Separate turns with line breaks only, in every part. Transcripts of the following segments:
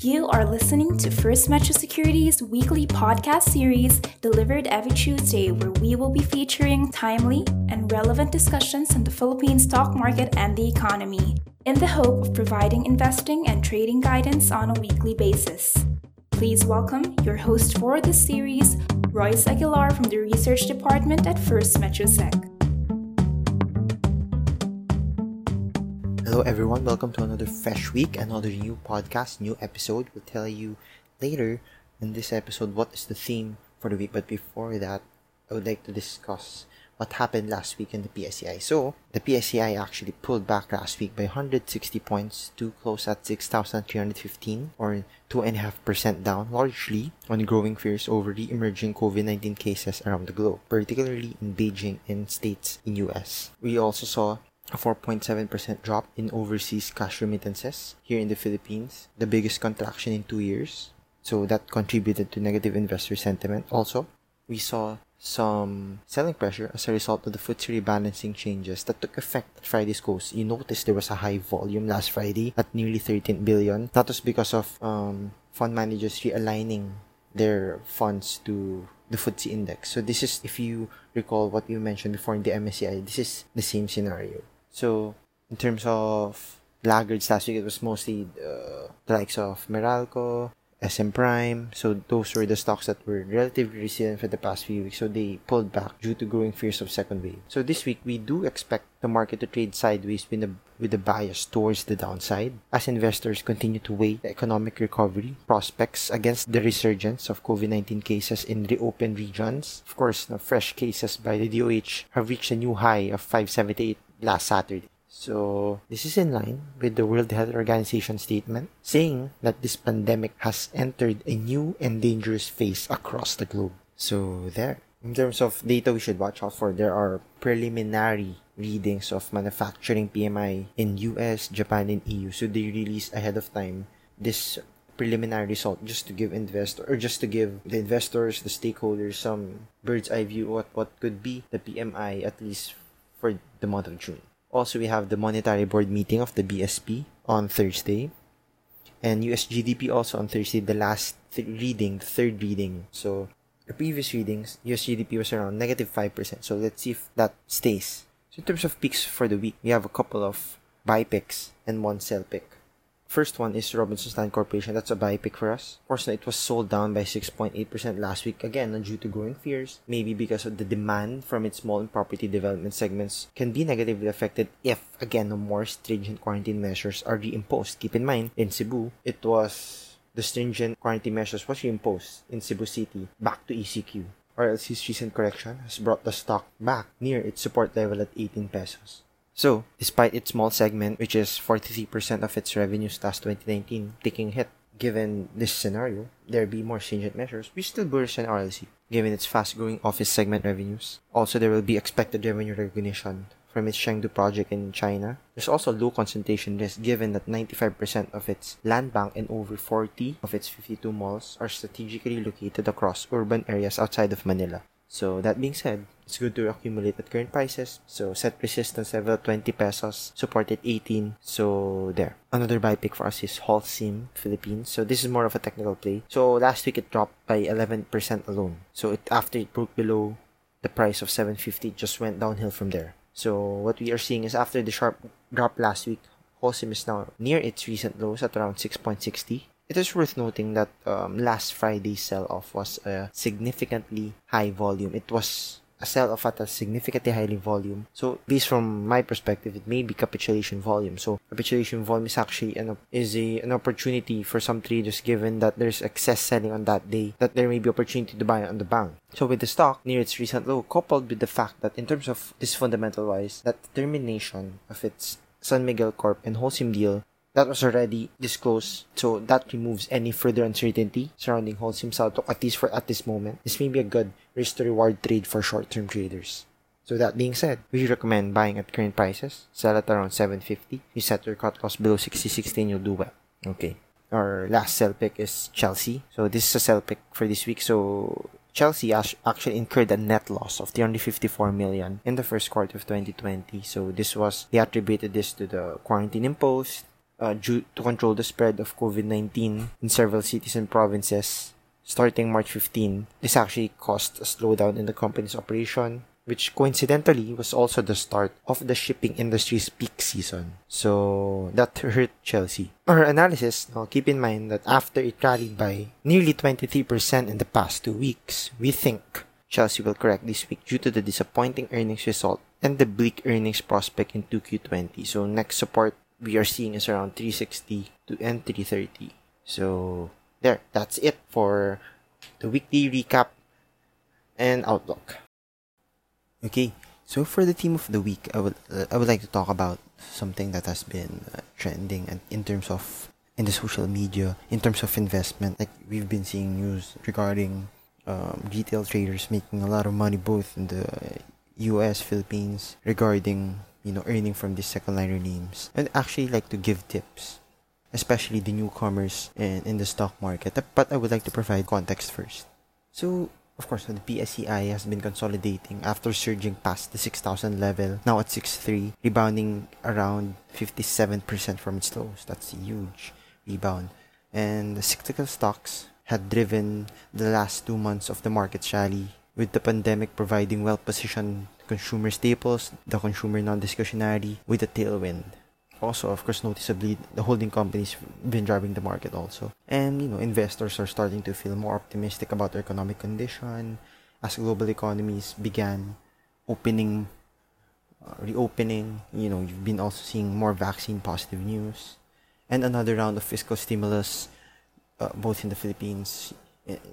You are listening to First Metro Securities weekly podcast series delivered every Tuesday, where we will be featuring timely and relevant discussions on the Philippine stock market and the economy, in the hope of providing investing and trading guidance on a weekly basis. Please welcome your host for this series, Royce Aguilar from the Research Department at First Metro
Hello, everyone. Welcome to another fresh week, another new podcast, new episode. We'll tell you later in this episode what is the theme for the week. But before that, I would like to discuss what happened last week in the PSEI. So, the PSEI actually pulled back last week by 160 points to close at 6,315 or 2.5% down, largely on growing fears over the emerging COVID 19 cases around the globe, particularly in Beijing and states in US. We also saw a 4.7% drop in overseas cash remittances here in the Philippines, the biggest contraction in two years. So that contributed to negative investor sentiment. Also, we saw some selling pressure as a result of the FTSE rebalancing changes that took effect at Friday's close. You noticed there was a high volume last Friday at nearly 13 billion. That was because of um, fund managers realigning their funds to the FTSE index. So this is, if you recall what we mentioned before in the MSCI, this is the same scenario. So, in terms of laggards last week, it was mostly uh, the likes of Meralco, SM Prime. So those were the stocks that were relatively resilient for the past few weeks. So they pulled back due to growing fears of second wave. So this week we do expect the market to trade sideways with a with a bias towards the downside as investors continue to weigh the economic recovery prospects against the resurgence of COVID-19 cases in reopened regions. Of course, fresh cases by the DOH have reached a new high of 578 last Saturday. So, this is in line with the World Health Organization statement saying that this pandemic has entered a new and dangerous phase across the globe. So, there. In terms of data we should watch out for, there are preliminary readings of manufacturing PMI in US, Japan, and EU. So, they release ahead of time this preliminary result just to give investor or just to give the investors, the stakeholders some bird's eye view what what could be the PMI at least for the month of June. Also, we have the Monetary Board meeting of the BSP on Thursday. And US GDP also on Thursday, the last th- reading, third reading. So, the previous readings, US GDP was around negative 5%. So, let's see if that stays. So, in terms of picks for the week, we have a couple of buy picks and one sell pick. First one is Robinsons Land Corporation. That's a buy pick for us. Of course, it was sold down by 6.8% last week. Again, due to growing fears. Maybe because of the demand from its small and property development segments can be negatively affected if, again, more stringent quarantine measures are reimposed. Keep in mind, in Cebu, it was the stringent quarantine measures was reimposed in Cebu City back to ECQ. RLC's recent correction has brought the stock back near its support level at 18 pesos. So, despite its small segment, which is 43% of its revenues last 2019, taking hit, given this scenario, there be more stringent measures, we still bullish on RLC, given its fast-growing office segment revenues. Also, there will be expected revenue recognition from its Chengdu project in China. There's also low concentration risk given that 95% of its land bank and over 40 of its 52 malls are strategically located across urban areas outside of Manila. So that being said, it's good to accumulate at current prices. So set resistance level at 20 pesos, support at 18. So there. Another buy pick for us is Holcim Philippines. So this is more of a technical play. So last week it dropped by 11% alone. So it after it broke below the price of 750, it just went downhill from there. So what we are seeing is after the sharp drop last week, Holcim is now near its recent lows at around 6.60 it is worth noting that um, last Friday's sell-off was a significantly high volume. It was a sell-off at a significantly high volume. So, based from my perspective, it may be capitulation volume. So, capitulation volume is actually an is a an opportunity for some traders given that there's excess selling on that day, that there may be opportunity to buy on the bank. So, with the stock near its recent low, coupled with the fact that in terms of this fundamental wise, that termination of its San Miguel Corp and Holcim deal that was already disclosed, so that removes any further uncertainty surrounding Holcim Salto, at least for at this moment. This may be a good risk to reward trade for short term traders. So that being said, we recommend buying at current prices, sell at around 750. You set your cut loss below 60.60 and you'll do well. Okay. Our last sell pick is Chelsea. So this is a sell pick for this week. So Chelsea actually incurred a net loss of 354 million in the first quarter of 2020. So this was they attributed this to the quarantine imposed uh, due to control the spread of COVID-19 in several cities and provinces starting March 15. This actually caused a slowdown in the company's operation, which coincidentally was also the start of the shipping industry's peak season. So that hurt Chelsea. Our analysis, now keep in mind that after it rallied by nearly 23% in the past two weeks, we think Chelsea will correct this week due to the disappointing earnings result and the bleak earnings prospect in 2Q20. So next support we are seeing is around 360 to and 330. So there, that's it for the weekly recap and outlook. Okay, so for the theme of the week, I would uh, I would like to talk about something that has been uh, trending and in terms of in the social media, in terms of investment. Like we've been seeing news regarding um, retail traders making a lot of money both in the U.S., Philippines, regarding you know earning from these second liner names, and actually like to give tips especially the newcomers in, in the stock market. But I would like to provide context first. So, of course, the PSEI has been consolidating after surging past the 6,000 level, now at 6.3, rebounding around 57% from its lows. That's a huge rebound. And the cyclical stocks had driven the last two months of the market rally, with the pandemic providing well-positioned consumer staples, the consumer non-discretionary, with a tailwind. Also of course noticeably the holding companies been driving the market also. And you know investors are starting to feel more optimistic about the economic condition as global economies began opening uh, reopening. You know you've been also seeing more vaccine positive news. And another round of fiscal stimulus uh, both in the Philippines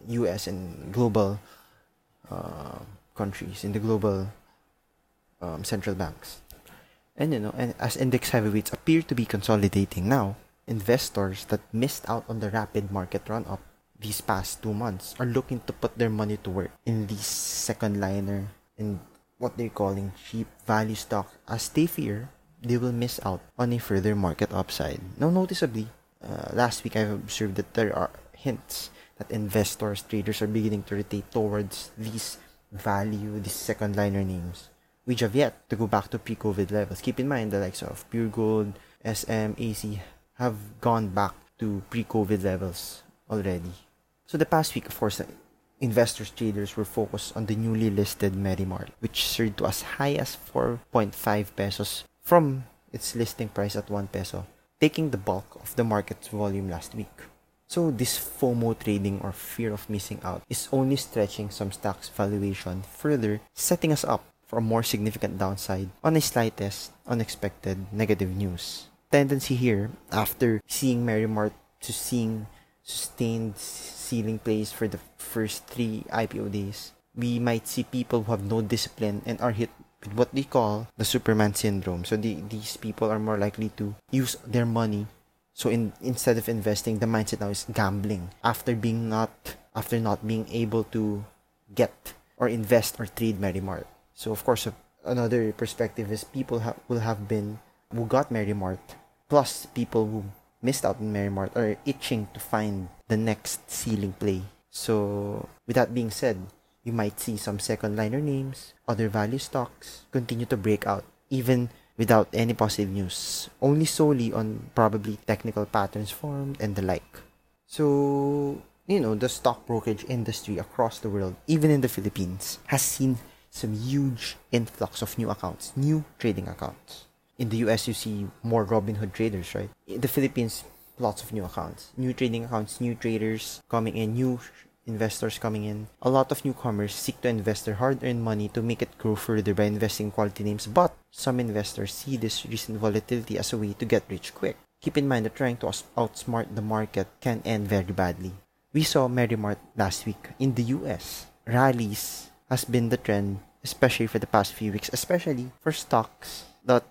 US and global uh, countries in the global um, central banks. And you know, and as index heavyweights appear to be consolidating now, investors that missed out on the rapid market run up these past two months are looking to put their money to work in these second liner and what they're calling cheap value stock. As they fear they will miss out on a further market upside. Now, noticeably, uh, last week I've observed that there are hints that investors, traders are beginning to rotate towards these value, these second liner names which have yet to go back to pre-COVID levels. Keep in mind the likes of Puregold, SM, AC have gone back to pre-COVID levels already. So the past week, of course, investors traders were focused on the newly listed MerryMart, which surged to as high as 4.5 pesos from its listing price at 1 peso, taking the bulk of the market's volume last week. So this FOMO trading or fear of missing out is only stretching some stocks valuation further, setting us up for a more significant downside on a slightest unexpected negative news. Tendency here, after seeing MerryMart to seeing sustained ceiling plays for the first three IPO days, we might see people who have no discipline and are hit with what they call the Superman syndrome. So the, these people are more likely to use their money. So in instead of investing, the mindset now is gambling. After being not after not being able to get or invest or trade MerryMart. So of course, another perspective is people ha- will have been who got MerryMart, plus people who missed out on MerryMart are itching to find the next ceiling play. So with that being said, you might see some second liner names, other value stocks continue to break out, even without any positive news, only solely on probably technical patterns formed and the like. So, you know, the stock brokerage industry across the world, even in the Philippines, has seen some huge influx of new accounts, new trading accounts. In the US, you see more Robinhood traders, right? In the Philippines, lots of new accounts, new trading accounts, new traders coming in, new investors coming in. A lot of newcomers seek to invest their hard earned money to make it grow further by investing in quality names, but some investors see this recent volatility as a way to get rich quick. Keep in mind that trying to outsmart the market can end very badly. We saw MerryMart last week in the US. Rallies has been the trend, especially for the past few weeks, especially for stocks that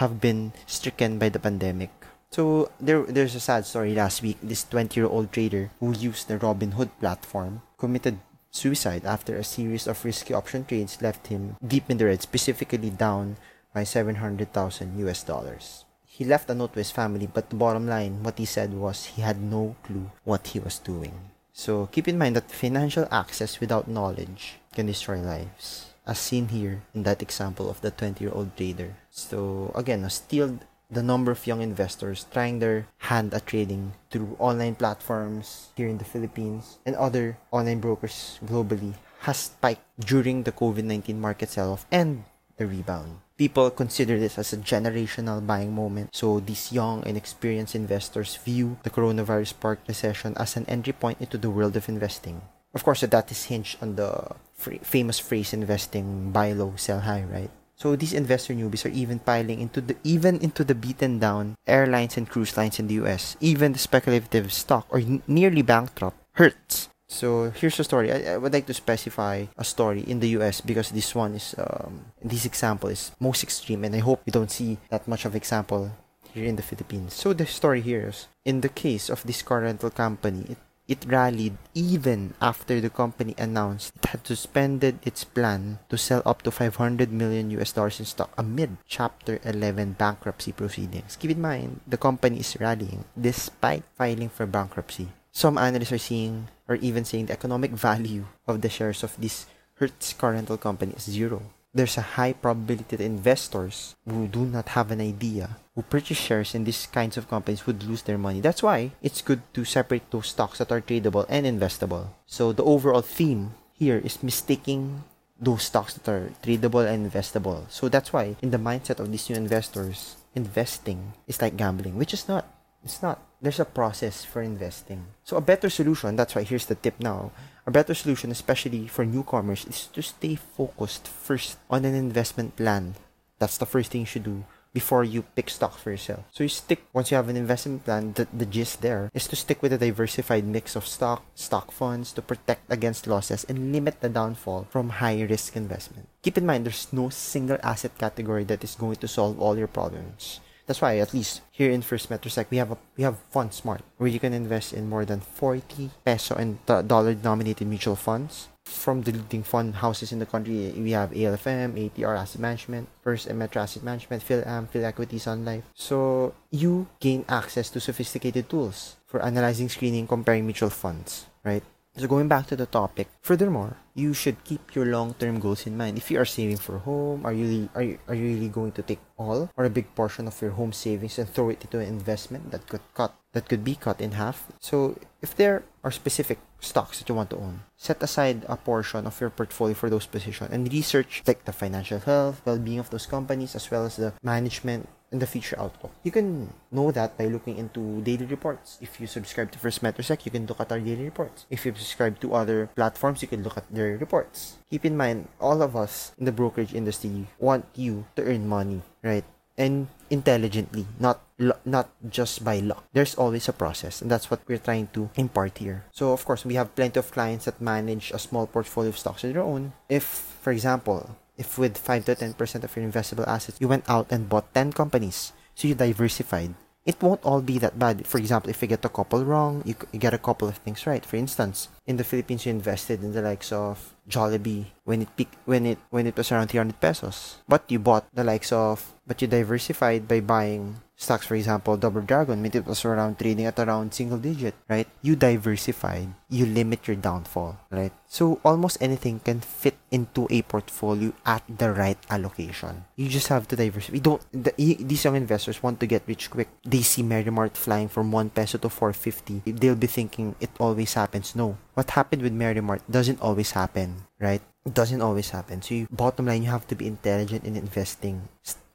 have been stricken by the pandemic. So there, there's a sad story last week. This 20-year-old trader who used the Robinhood platform committed suicide after a series of risky option trades left him deep in the red, specifically down by 700,000 US dollars. He left a note to his family, but the bottom line, what he said was he had no clue what he was doing. So keep in mind that financial access without knowledge can destroy lives, as seen here in that example of the 20 year old trader. So again, a steal the number of young investors trying their hand at trading through online platforms here in the Philippines and other online brokers globally has spiked during the COVID 19 market sell off and the rebound. People consider this as a generational buying moment. So these young and experienced investors view the coronavirus sparked recession as an entry point into the world of investing. Of course, that is hinged on the famous phrase investing buy low, sell high, right? So these investor newbies are even piling into the even into the beaten down airlines and cruise lines in the US. Even the speculative stock or n- nearly bankrupt Hertz. So here's a story. I, I, would like to specify a story in the US because this one is um, this example is most extreme, and I hope you don't see that much of example here in the Philippines. So the story here is in the case of this car rental company, it it rallied even after the company announced it had suspended its plan to sell up to 500 million US dollars in stock amid Chapter 11 bankruptcy proceedings. Keep in mind, the company is rallying despite filing for bankruptcy. Some analysts are seeing or even saying the economic value of the shares of this Hertz car rental company is zero there's a high probability that investors who do not have an idea who purchase shares in these kinds of companies would lose their money. That's why it's good to separate those stocks that are tradable and investable. So the overall theme here is mistaking those stocks that are tradable and investable. So that's why in the mindset of these new investors, investing is like gambling, which is not. It's not. There's a process for investing. So a better solution, that's why here's the tip now a better solution, especially for newcomers, is to stay focused first on an investment plan. That's the first thing you should do before you pick stocks for yourself. So you stick once you have an investment plan, the, the gist there is to stick with a diversified mix of stock, stock funds to protect against losses and limit the downfall from high risk investment. Keep in mind there's no single asset category that is going to solve all your problems. That's why at least here in First Metrosec we have a we have Fund Smart where you can invest in more than 40 peso and dollar denominated mutual funds from the leading fund houses in the country. We have ALFM, ATR Asset Management, First and Metro Asset Management, PhilAm, PhilEquity, Sun Life. So you gain access to sophisticated tools for analyzing, screening, comparing mutual funds, right? So going back to the topic, furthermore, you should keep your long-term goals in mind. If you are saving for home, are you are you, are you really going to take all or a big portion of your home savings and throw it into an investment that could cut that could be cut in half? So if there are specific stocks that you want to own, set aside a portion of your portfolio for those positions and research like the financial health, well-being of those companies as well as the management and the future outlook. You can know that by looking into daily reports. If you subscribe to First Metrosec, you can look at our daily reports. If you subscribe to other platforms, you can look at their reports. Keep in mind, all of us in the brokerage industry want you to earn money, right? And intelligently, not not just by luck. There's always a process, and that's what we're trying to impart here. So, of course, we have plenty of clients that manage a small portfolio of stocks of their own. If, for example, if with 5 to 10% of your investable assets, you went out and bought 10 companies, so you diversified, it won't all be that bad. For example, if you get a couple wrong, you, you get a couple of things right. For instance, in the Philippines, you invested in the likes of Jollibee when it peaked, when it when it was around 300 pesos, but you bought the likes of, but you diversified by buying stocks, for example, DoubleDragon, when it was around trading at around single digit, right? You diversified, you limit your downfall, right? So almost anything can fit into a portfolio at the right allocation. You just have to diversify. We don't. The, these young investors want to get rich quick. They see Mart flying from one peso to 450. They'll be thinking it always happens. No, what happened with Mart doesn't always happen, right? It doesn't always happen. So you, bottom line, you have to be intelligent in investing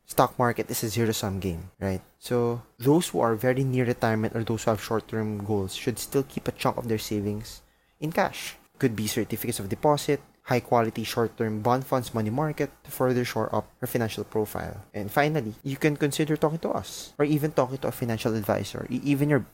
stock market is a zero sum game, right? So those who are very near retirement or those who have short term goals should still keep a chunk of their savings in cash. Could be certificates of deposit, high quality short term bond funds, money market to further shore up your financial profile. And finally, you can consider talking to us or even talking to a financial advisor, even your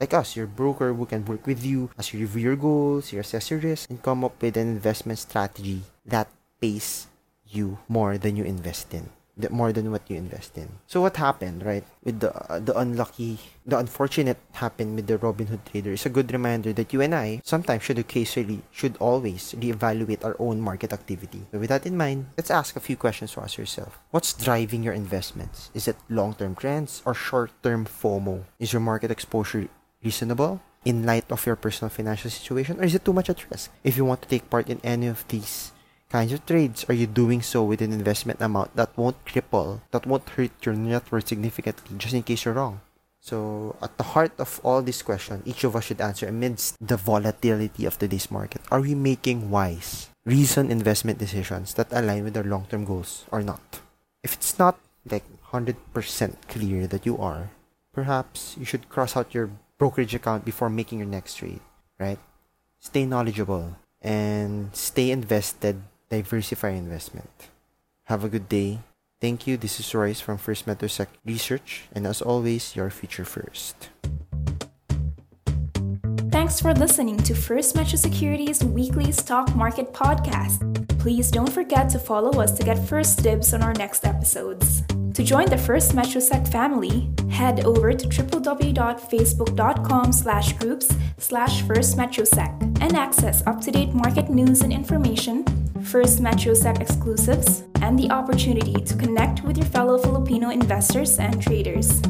like us, your broker who can work with you as you review your goals, you assess your risk, and come up with an investment strategy that pays you more than you invest in more than what you invest in. So what happened, right? With the uh, the unlucky, the unfortunate happened with the Robinhood trader is a good reminder that you and I sometimes should occasionally, should always reevaluate our own market activity. So with that in mind, let's ask a few questions to ask yourself. What's driving your investments? Is it long-term trends or short-term FOMO? Is your market exposure reasonable? in light of your personal financial situation or is it too much at risk? If you want to take part in any of these kinds of trades are you doing so with an investment amount that won't cripple, that won't hurt your net worth significantly just in case you're wrong? So, at the heart of all this question, each of us should answer amidst the volatility of today's market. Are we making wise, reasoned investment decisions that align with our long term goals or not? If it's not like 100% clear that you are, perhaps you should cross out your brokerage account before making your next trade, right? Stay knowledgeable and stay invested, diversify investment. Have a good day. Thank you. This is Royce from First Metrosec Research, and as always, your future first.
Thanks for listening to First Metro Securities weekly stock market podcast. Please don't forget to follow us to get first dibs on our next episodes. To join the First Metrosec family, head over to www.facebook.com slash groups slash First Metrosec and access up-to-date market news and information, First Metrosec exclusives, and the opportunity to connect with your fellow Filipino investors and traders.